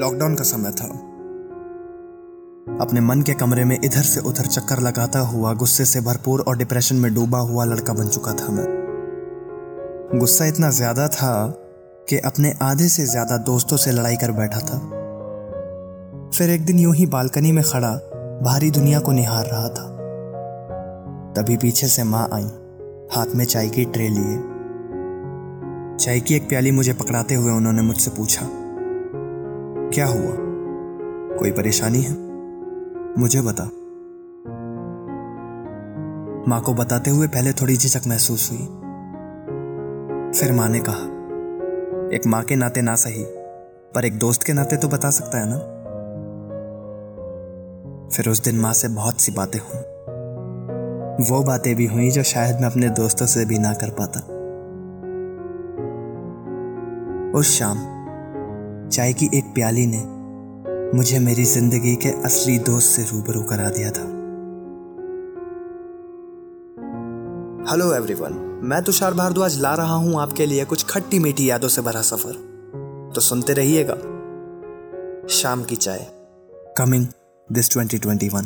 Lockdown का समय था। अपने मन के कमरे में इधर से उधर चक्कर लगाता हुआ गुस्से से भरपूर और डिप्रेशन में डूबा हुआ लड़का बन चुका था मैं। गुस्सा इतना ज़्यादा था कि अपने आधे से ज़्यादा दोस्तों से लड़ाई कर बैठा था। फिर एक दिन यूँ ही बालकनी में खड़ा, भारी दुनिया को निहार रहा था। तभी पीछे से माँ आई, हाथ में चाय की ट्रे लिए। चाय की एक प्याली मुझे पकड़ाते हुए उन्होंने मुझसे पूछा क्या हुआ? कोई परेशानी है? मुझे बता। माँ को बताते हुए पहले थोड़ी झिझक महसूस हुई। फिर माँ ने कहा, एक माँ के नाते ना सही, पर एक दोस्त के नाते तो बता सकता है ना? फिर उस दिन माँ से बहुत सी बातें हुई। वो बातें भी हुई जो शायद मैं अपने दोस्तों से भी ना कर पाता। उस शाम चाय की एक प्याली ने मुझे मेरी ज़िंदगी के असली दोस्त से रूबरू करा दिया था। हेलो एवरीवन मैं तुषार भारद्वाज ला रहा हूँ आपके लिए कुछ खट्टी मीठी यादों से भरा सफ़र। तो सुनते रहिएगा। शाम की चाय। Coming this 2021